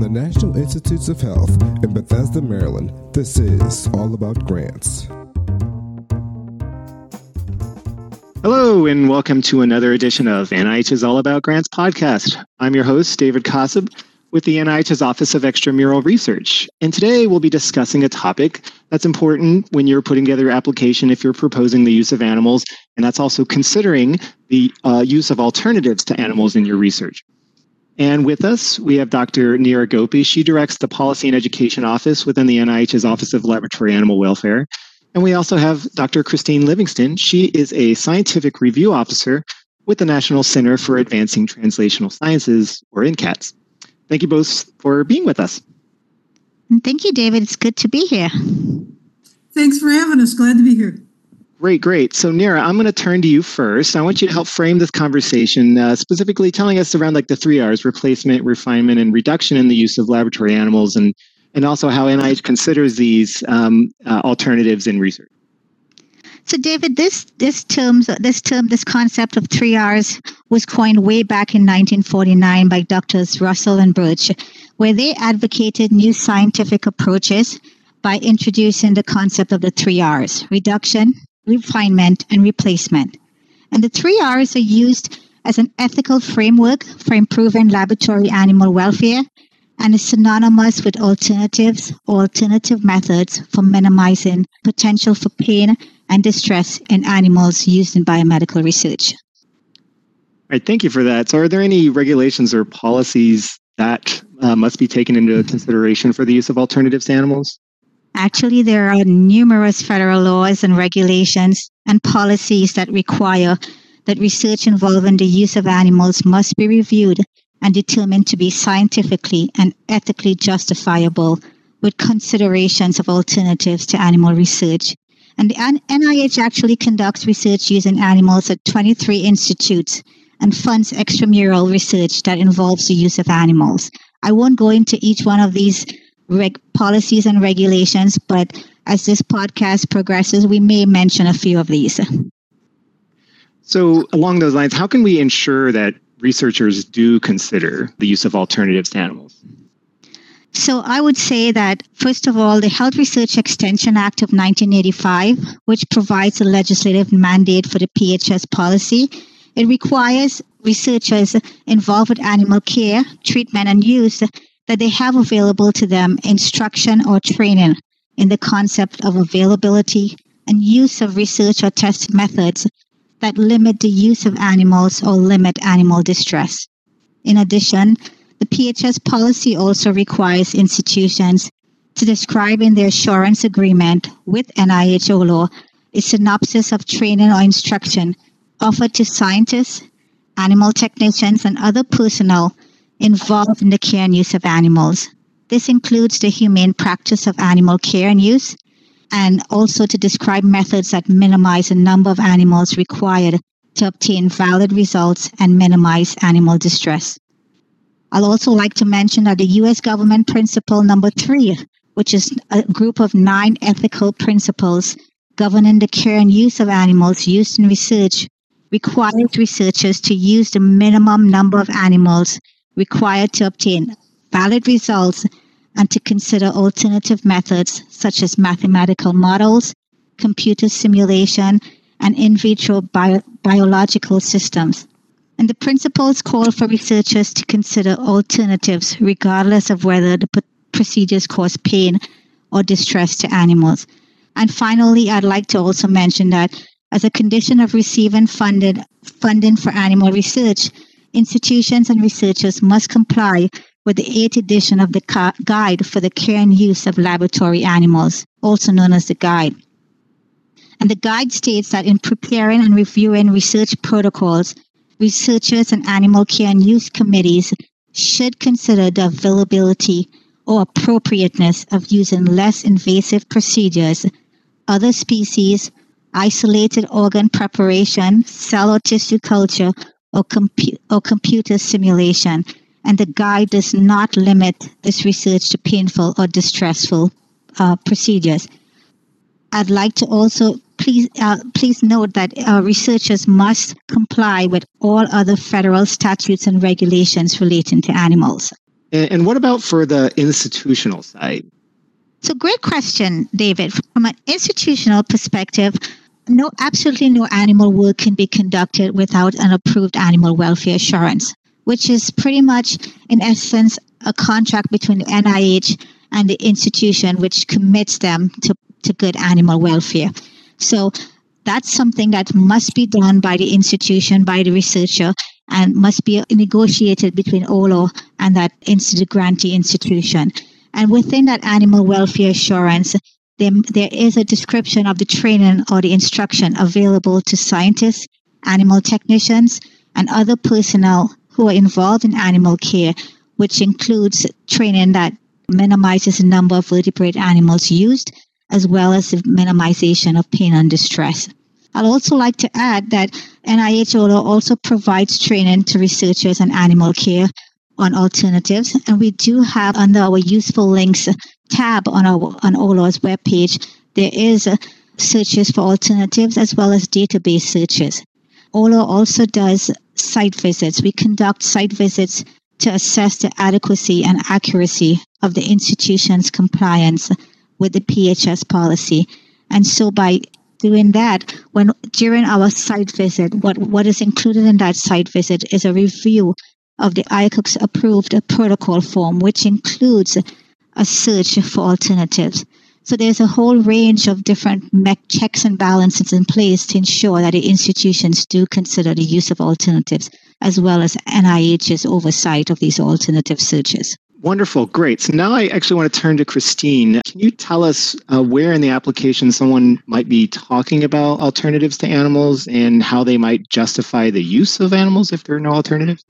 The National Institutes of Health in Bethesda, Maryland, this is All About Grants. Hello, and welcome to another edition of NIH's All About Grants podcast. I'm your host, David Kosub, with the NIH's Office of Extramural Research. And today we'll be discussing a topic that's important when you're putting together your application if you're proposing the use of animals, and that's also considering the uh, use of alternatives to animals in your research. And with us, we have Dr. Neera Gopee. She directs the Policy and Education Office within the NIH's Office of Laboratory Animal Welfare. And we also have Dr. Christine Livingston. She is a scientific review officer with the National Center for Advancing Translational Sciences, or NCATS. Thank you both for being with us. Thank you, David. It's good to be here. Thanks for having us. Glad to be here. Great, great. So, Neera, I'm going to turn to you first. I want you to help frame this conversation, uh, specifically telling us around like the three R's replacement, refinement, and reduction in the use of laboratory animals and and also how NIH considers these um, uh, alternatives in research. So, David, this this term, this term, this concept of three R's was coined way back in 1949 by doctors Russell and Burch, where they advocated new scientific approaches by introducing the concept of the three R's: reduction, refinement, and replacement. And the three R's are used as an ethical framework for improving laboratory animal welfare and is synonymous with alternatives or alternative methods for minimizing potential for pain and distress in animals used in biomedical research. All right, thank you for that. So, are there any regulations or policies that uh, must be taken into consideration for the use of alternatives to animals? Actually, there are numerous federal laws and regulations and policies that require that research involving the use of animals must be reviewed and determined to be scientifically and ethically justifiable with considerations of alternatives to animal research. And the NIH actually conducts research using animals at 23 institutes and funds extramural research that involves the use of animals. I won't go into each one of these reg- policies and regulations, but as this podcast progresses, we may mention a few of these. So, along those lines, how can we ensure that researchers do consider the use of alternatives to animals? So I would say that, first of all, the Health Research Extension Act of 1985, which provides a legislative mandate for the PHS policy, it requires researchers involved with animal care, treatment, and use that they have available to them instruction or training in the concept of availability and use of research or test methods that limit the use of animals or limit animal distress. In addition, the PHS policy also requires institutions to describe in their assurance agreement with NIH OLAW a synopsis of training or instruction offered to scientists, animal technicians, and other personnel involved in the care and use of animals. This includes the humane practice of animal care and use, and also to describe methods that minimize the number of animals required to obtain valid results and minimize animal distress. I'll also like to mention that the US government principle number three, which is a group of nine ethical principles governing the care and use of animals used in research, requires researchers to use the minimum number of animals required to obtain valid results and to consider alternative methods such as mathematical models, computer simulation, and in vitro bio- biological systems. And the principles call for researchers to consider alternatives regardless of whether the p- procedures cause pain or distress to animals. And finally, I'd like to also mention that as a condition of receiving funded funding for animal research, institutions and researchers must comply with the eighth edition of the Guide for the Care and Use of Laboratory Animals, also known as the Guide. And the guide states that in preparing and reviewing research protocols, researchers and animal care and use committees should consider the availability or appropriateness of using less invasive procedures, other species, isolated organ preparation, cell or tissue culture, or, compu- or computer simulation and the guide does not limit this research to painful or distressful uh, procedures. I'd like to also please uh, please note that uh, researchers must comply with all other federal statutes and regulations relating to animals. And, and what about for the institutional side? So, great question, David. From an institutional perspective, no, absolutely no animal work can be conducted without an approved animal welfare assurance, which is pretty much, in essence, a contract between the NIH and the institution, which commits them to, to good animal welfare. So, that's something that must be done by the institution, by the researcher, and must be negotiated between OLAW and that institute grantee institution. And within that animal welfare assurance, there, there is a description of the training or the instruction available to scientists, animal technicians, and other personnel who are involved in animal care, which includes training that minimizes the number of vertebrate animals used, as well as the minimization of pain and distress. I'd also like to add that NIH also provides training to researchers on animal care on alternatives. And we do have under our useful links tab on our on OLAW's webpage, there is searches for alternatives as well as database searches. OLAW also does site visits. We conduct site visits to assess the adequacy and accuracy of the institution's compliance with the PHS policy. And so by doing that, when during our site visit, what, what is included in that site visit is a review of the IACUC's approved protocol form, which includes a search for alternatives. So there's a whole range of different checks and balances in place to ensure that the institutions do consider the use of alternatives, as well as NIH's oversight of these alternative searches. Wonderful, great. So now I actually want to turn to Christine. Can you tell us uh, where in the application someone might be talking about alternatives to animals and how they might justify the use of animals if there are no alternatives?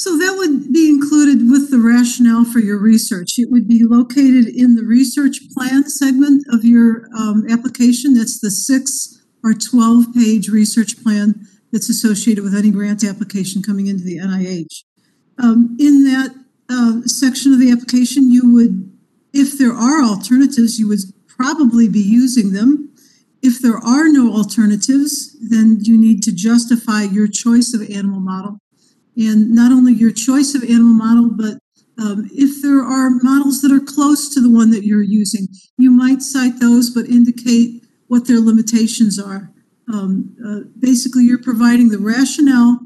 So that would be included with the rationale for your research. It would be located in the research plan segment of your um, application. That's the six or 12 page research plan that's associated with any grant application coming into the NIH. Um, in that uh, section of the application, you would, if there are alternatives, you would probably be using them. If there are no alternatives, then you need to justify your choice of animal model and not only your choice of animal model, but um, if there are models that are close to the one that you're using, you might cite those, but indicate what their limitations are. Um, uh, basically, you're providing the rationale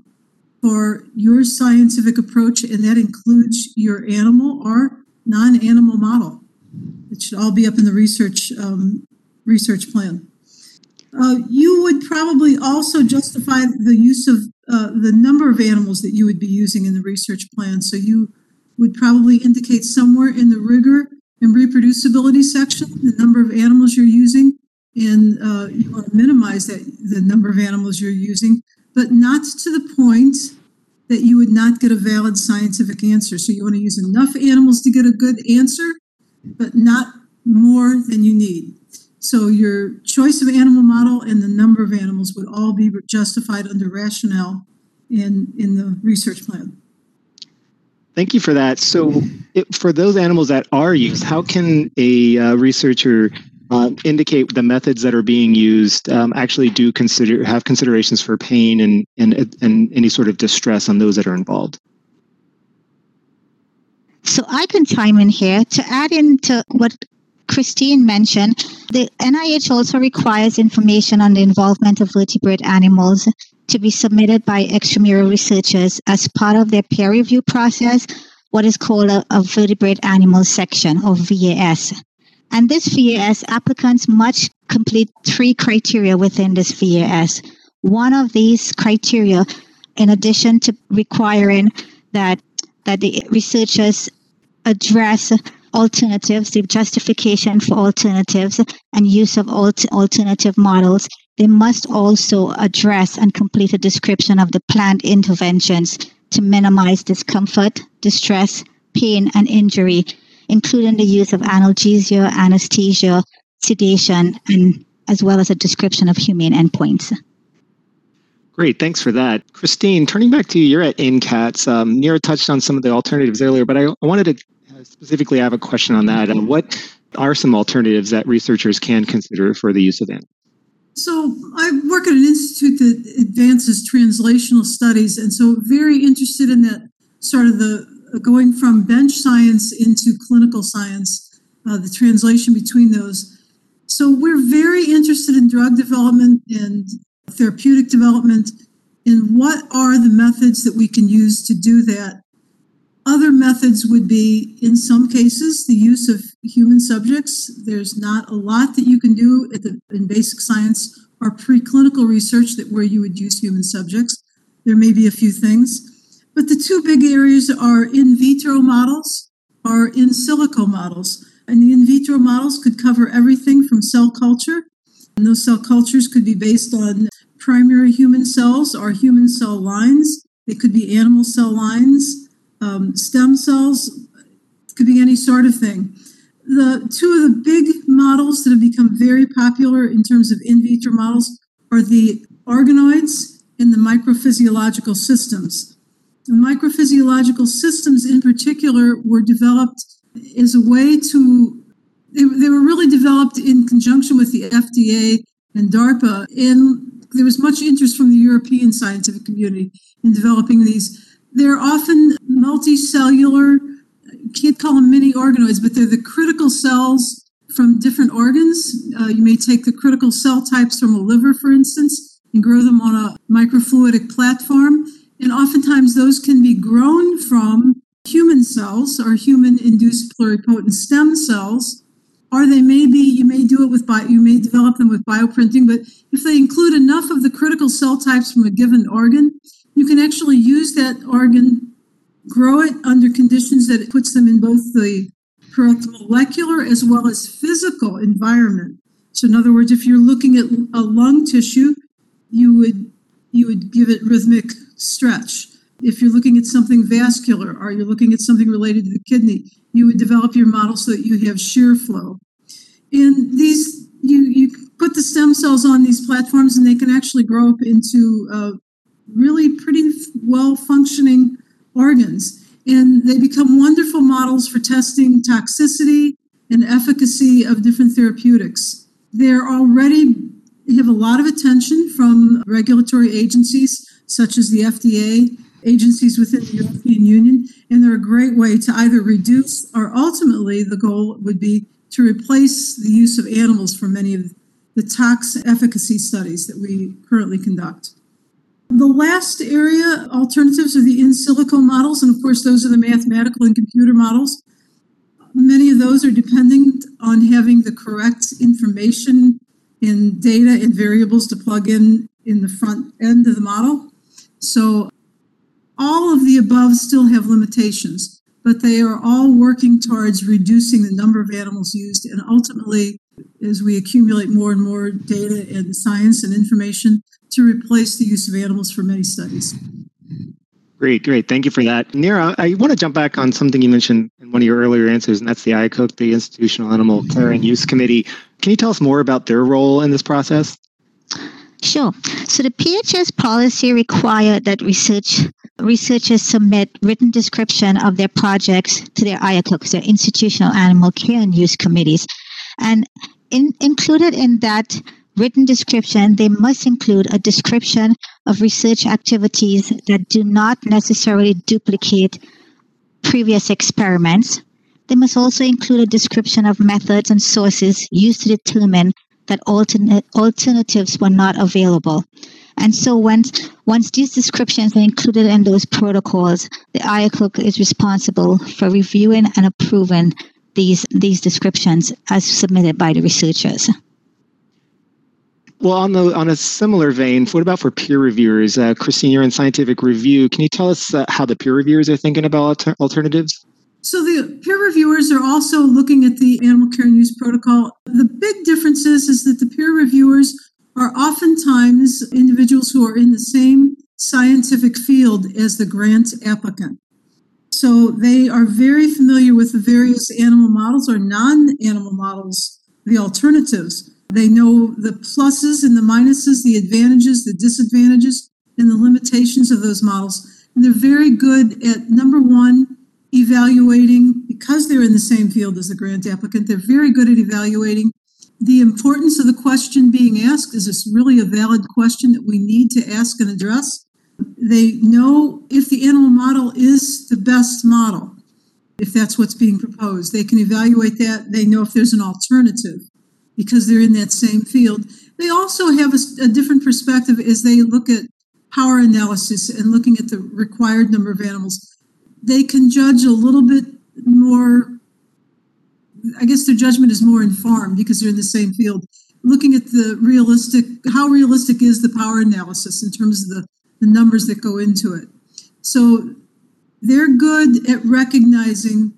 for your scientific approach, and that includes your animal or non-animal model. It should all be up in the research um, research plan. Uh, you would probably also justify the use of uh, the number of animals that you would be using in the research plan. So you would probably indicate somewhere in the rigor and reproducibility section the number of animals you're using, and uh, you want to minimize that the number of animals you're using, but not to the point that you would not get a valid scientific answer. So you want to use enough animals to get a good answer, but not more than you need. So your choice of animal model and the number of animals would all be justified under rationale in, in the research plan. Thank you for that. So, it, for those animals that are used, how can a uh, researcher uh, indicate the methods that are being used um, actually do consider have considerations for pain and, and and any sort of distress on those that are involved? So I can chime in here to add into what Christine mentioned, the NIH also requires information on the involvement of vertebrate animals to be submitted by extramural researchers as part of their peer review process, what is called a, a vertebrate animal section or VAS. And this VAS, applicants must complete three criteria within this VAS. One of these criteria, in addition to requiring that that the researchers address alternatives, the justification for alternatives and use of alt- alternative models, they must also address and complete a description of the planned interventions to minimize discomfort, distress, pain, and injury, including the use of analgesia, anesthesia, sedation, and as well as a description of humane endpoints. Great, thanks for that. Christine, turning back to you, you're at NCATS. Um, Neera touched on some of the alternatives earlier, but I, I wanted to specifically, I have a question on that. And what are some alternatives that researchers can consider for the use of animals? So I work at an institute that advances translational studies, and so very interested in that sort of the going from bench science into clinical science, uh, the translation between those. So we're very interested in drug development and therapeutic development and what are the methods that we can use to do that. Other methods would be, in some cases, the use of human subjects. There's not a lot that you can do the, in basic science or preclinical research that where you would use human subjects. There may be a few things. But the two big areas are in vitro models or in silico models. And the in vitro models could cover everything from cell culture. And those cell cultures could be based on primary human cells or human cell lines. They could be animal cell lines, um, stem cells, could be any sort of thing. The two of the big models that have become very popular in terms of in vitro models are the organoids and the microphysiological systems. The microphysiological systems, in particular, were developed as a way to, they, they were really developed in conjunction with the FDA and DARPA. And there was much interest from the European scientific community in developing these. They're often multicellular, can't call them mini organoids, but they're the critical cells from different organs. Uh, you may take the critical cell types from a liver, for instance, and grow them on a microfluidic platform and oftentimes those can be grown from human cells or human induced pluripotent stem cells. Or they may be, you may do it with bio, you may develop them with bioprinting, but if they include enough of the critical cell types from a given organ, you can actually use that organ, grow it under conditions that it puts them in both the correct molecular as well as physical environment. So, in other words, if you're looking at a lung tissue, you would you would give it rhythmic stretch. If you're looking at something vascular or you're looking at something related to the kidney, you would develop your model so that you have shear flow. And these, you, you put the stem cells on these platforms and they can actually grow up into uh, really pretty well functioning organs. And they become wonderful models for testing toxicity and efficacy of different therapeutics. They're already have a lot of attention from regulatory agencies such as the FDA, agencies within the European Union, and they're a great way to either reduce or ultimately the goal would be to replace the use of animals for many of the tox efficacy studies that we currently conduct. The last area, alternatives, are the in silico models, and of course, those are the mathematical and computer models. Many of those are dependent on having the correct information and data and variables to plug in in the front end of the model. So all of the above still have limitations, but they are all working towards reducing the number of animals used. And ultimately, as we accumulate more and more data and science and information, to replace the use of animals for many studies. Great, great. Thank you for that. Neera, I want to jump back on something you mentioned in one of your earlier answers, and that's the IACUC, the Institutional Animal Care and Use Committee. Can you tell us more about their role in this process? Sure. So the PHS policy required that research researchers submit written description of their projects to their IACUCs, their institutional animal care and use committees. And in, included in that written description, they must include a description of research activities that do not necessarily duplicate previous experiments. They must also include a description of methods and sources used to determine that alternate, alternatives were not available. And so once, once these descriptions are included in those protocols, the IACUC is responsible for reviewing and approving these, these descriptions as submitted by the researchers. Well, on the on a similar vein, what about for peer reviewers? Uh, Christine, you're in scientific review. Can you tell us uh, how the peer reviewers are thinking about alter- alternatives? So the peer reviewers are also looking at the animal care and use protocol. The big difference is, is that the peer reviewers are oftentimes individuals who are in the same scientific field as the grant applicant. So they are very familiar with the various animal models or non-animal models, the alternatives. They know the pluses and the minuses, the advantages, the disadvantages, and the limitations of those models. And they're very good at number one, evaluating, because they're in the same field as the grant applicant, they're very good at evaluating the importance of the question being asked. Is this really a valid question that we need to ask and address? They know if the animal model is the best model, if that's what's being proposed. They can evaluate that. They know if there's an alternative because they're in that same field. They also have a, a different perspective as they look at power analysis and looking at the required number of animals. They can judge a little bit more I guess their judgment is more informed because they're in the same field. Looking at the realistic, how realistic is the power analysis in terms of the, the numbers that go into it. So they're good at recognizing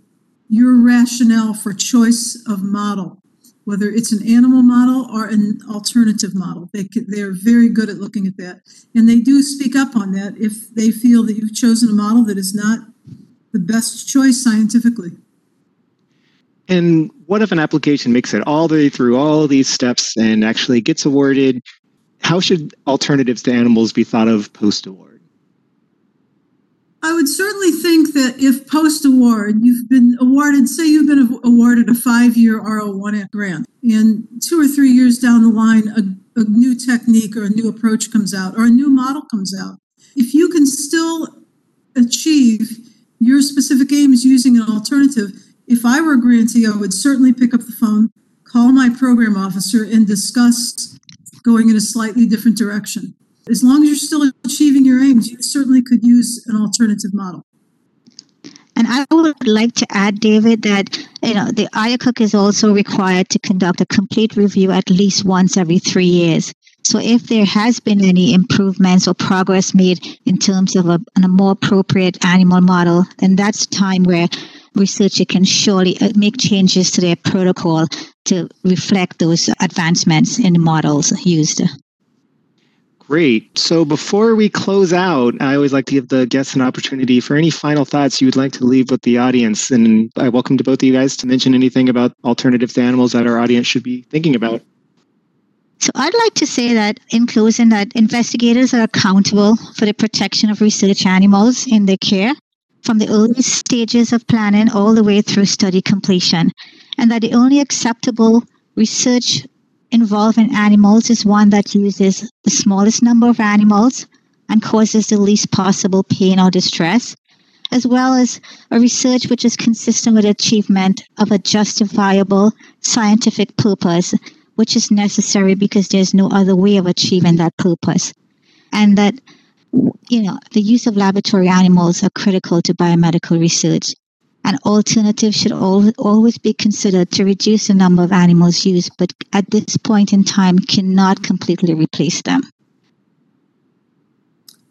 your rationale for choice of model, whether it's an animal model or an alternative model. They they're very good at looking at that, and they do speak up on that if they feel that you've chosen a model that is not the best choice scientifically. And what if an application makes it all the way through all these steps and actually gets awarded? How should alternatives to animals be thought of post award? I would certainly think that if post award you've been awarded, say you've been awarded a five year R01 grant, and two or three years down the line, a, a new technique or a new approach comes out or a new model comes out, if you can still achieve your specific aims using an alternative, if I were a grantee, I would certainly pick up the phone, call my program officer, and discuss going in a slightly different direction. As long as you're still achieving your aims, you certainly could use an alternative model. And I would like to add, David, that you know the IACUC is also required to conduct a complete review at least once every three years. So if there has been any improvements or progress made in terms of a, a more appropriate animal model, then that's time where researcher can surely uh, make changes to their protocol to reflect those advancements in the models used. Great. So before we close out, I always like to give the guests an opportunity for any final thoughts you would like to leave with the audience. And I welcome to both of you guys to mention anything about alternatives to animals that our audience should be thinking about. So I'd like to say that in closing that investigators are accountable for the protection of research animals in their care from the early stages of planning all the way through study completion, and that the only acceptable research involving animals is one that uses the smallest number of animals and causes the least possible pain or distress, as well as a research which is consistent with achievement of a justifiable scientific purpose, which is necessary because there's no other way of achieving that purpose. And that you know, the use of laboratory animals are critical to biomedical research. An alternative should al- always be considered to reduce the number of animals used, but at this point in time cannot completely replace them.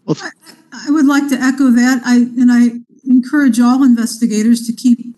Well, I, I would like to echo that. I and I encourage all investigators to keep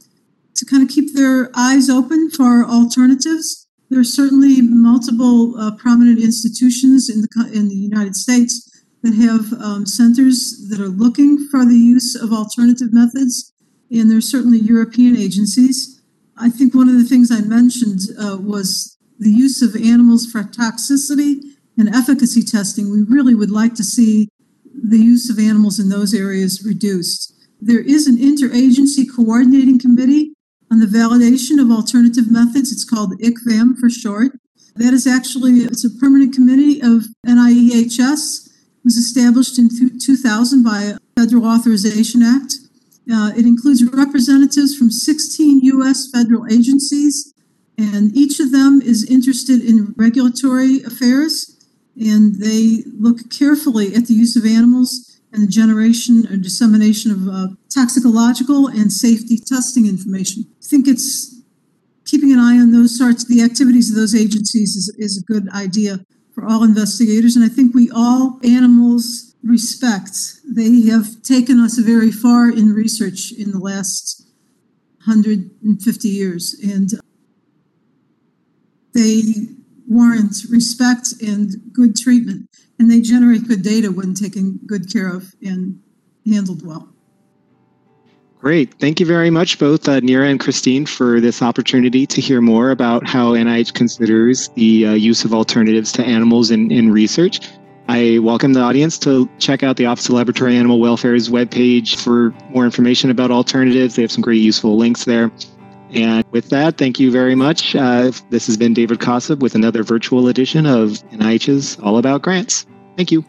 to kind of keep their eyes open for alternatives. There are certainly multiple uh, prominent institutions in the in the United States that have um, centers that are looking for the use of alternative methods, and there's certainly European agencies. I think one of the things I mentioned uh, was the use of animals for toxicity and efficacy testing. We really would like to see the use of animals in those areas reduced. There is an interagency coordinating committee on the validation of alternative methods. It's called ICCVAM for short. That is actually it's a permanent committee of NIEHS It was established in 2000 by Federal Authorization Act. Uh, it includes representatives from 16 U.S. federal agencies, and each of them is interested in regulatory affairs, and they look carefully at the use of animals and the generation or dissemination of uh, toxicological and safety testing information. I think it's keeping an eye on those sorts, the activities of those agencies is, is a good idea for all investigators. And I think we all animals respect. They have taken us very far in research in the last 150 years. And they warrant respect and good treatment. And they generate good data when taken good care of and handled well. Great. Thank you very much, both uh, Neera and Christine, for this opportunity to hear more about how NIH considers the uh, use of alternatives to animals in, in research. I welcome the audience to check out the Office of Laboratory Animal Welfare's webpage for more information about alternatives. They have some great useful links there. And with that, thank you very much. Uh, this has been David Kosub with another virtual edition of NIH's All About Grants. Thank you.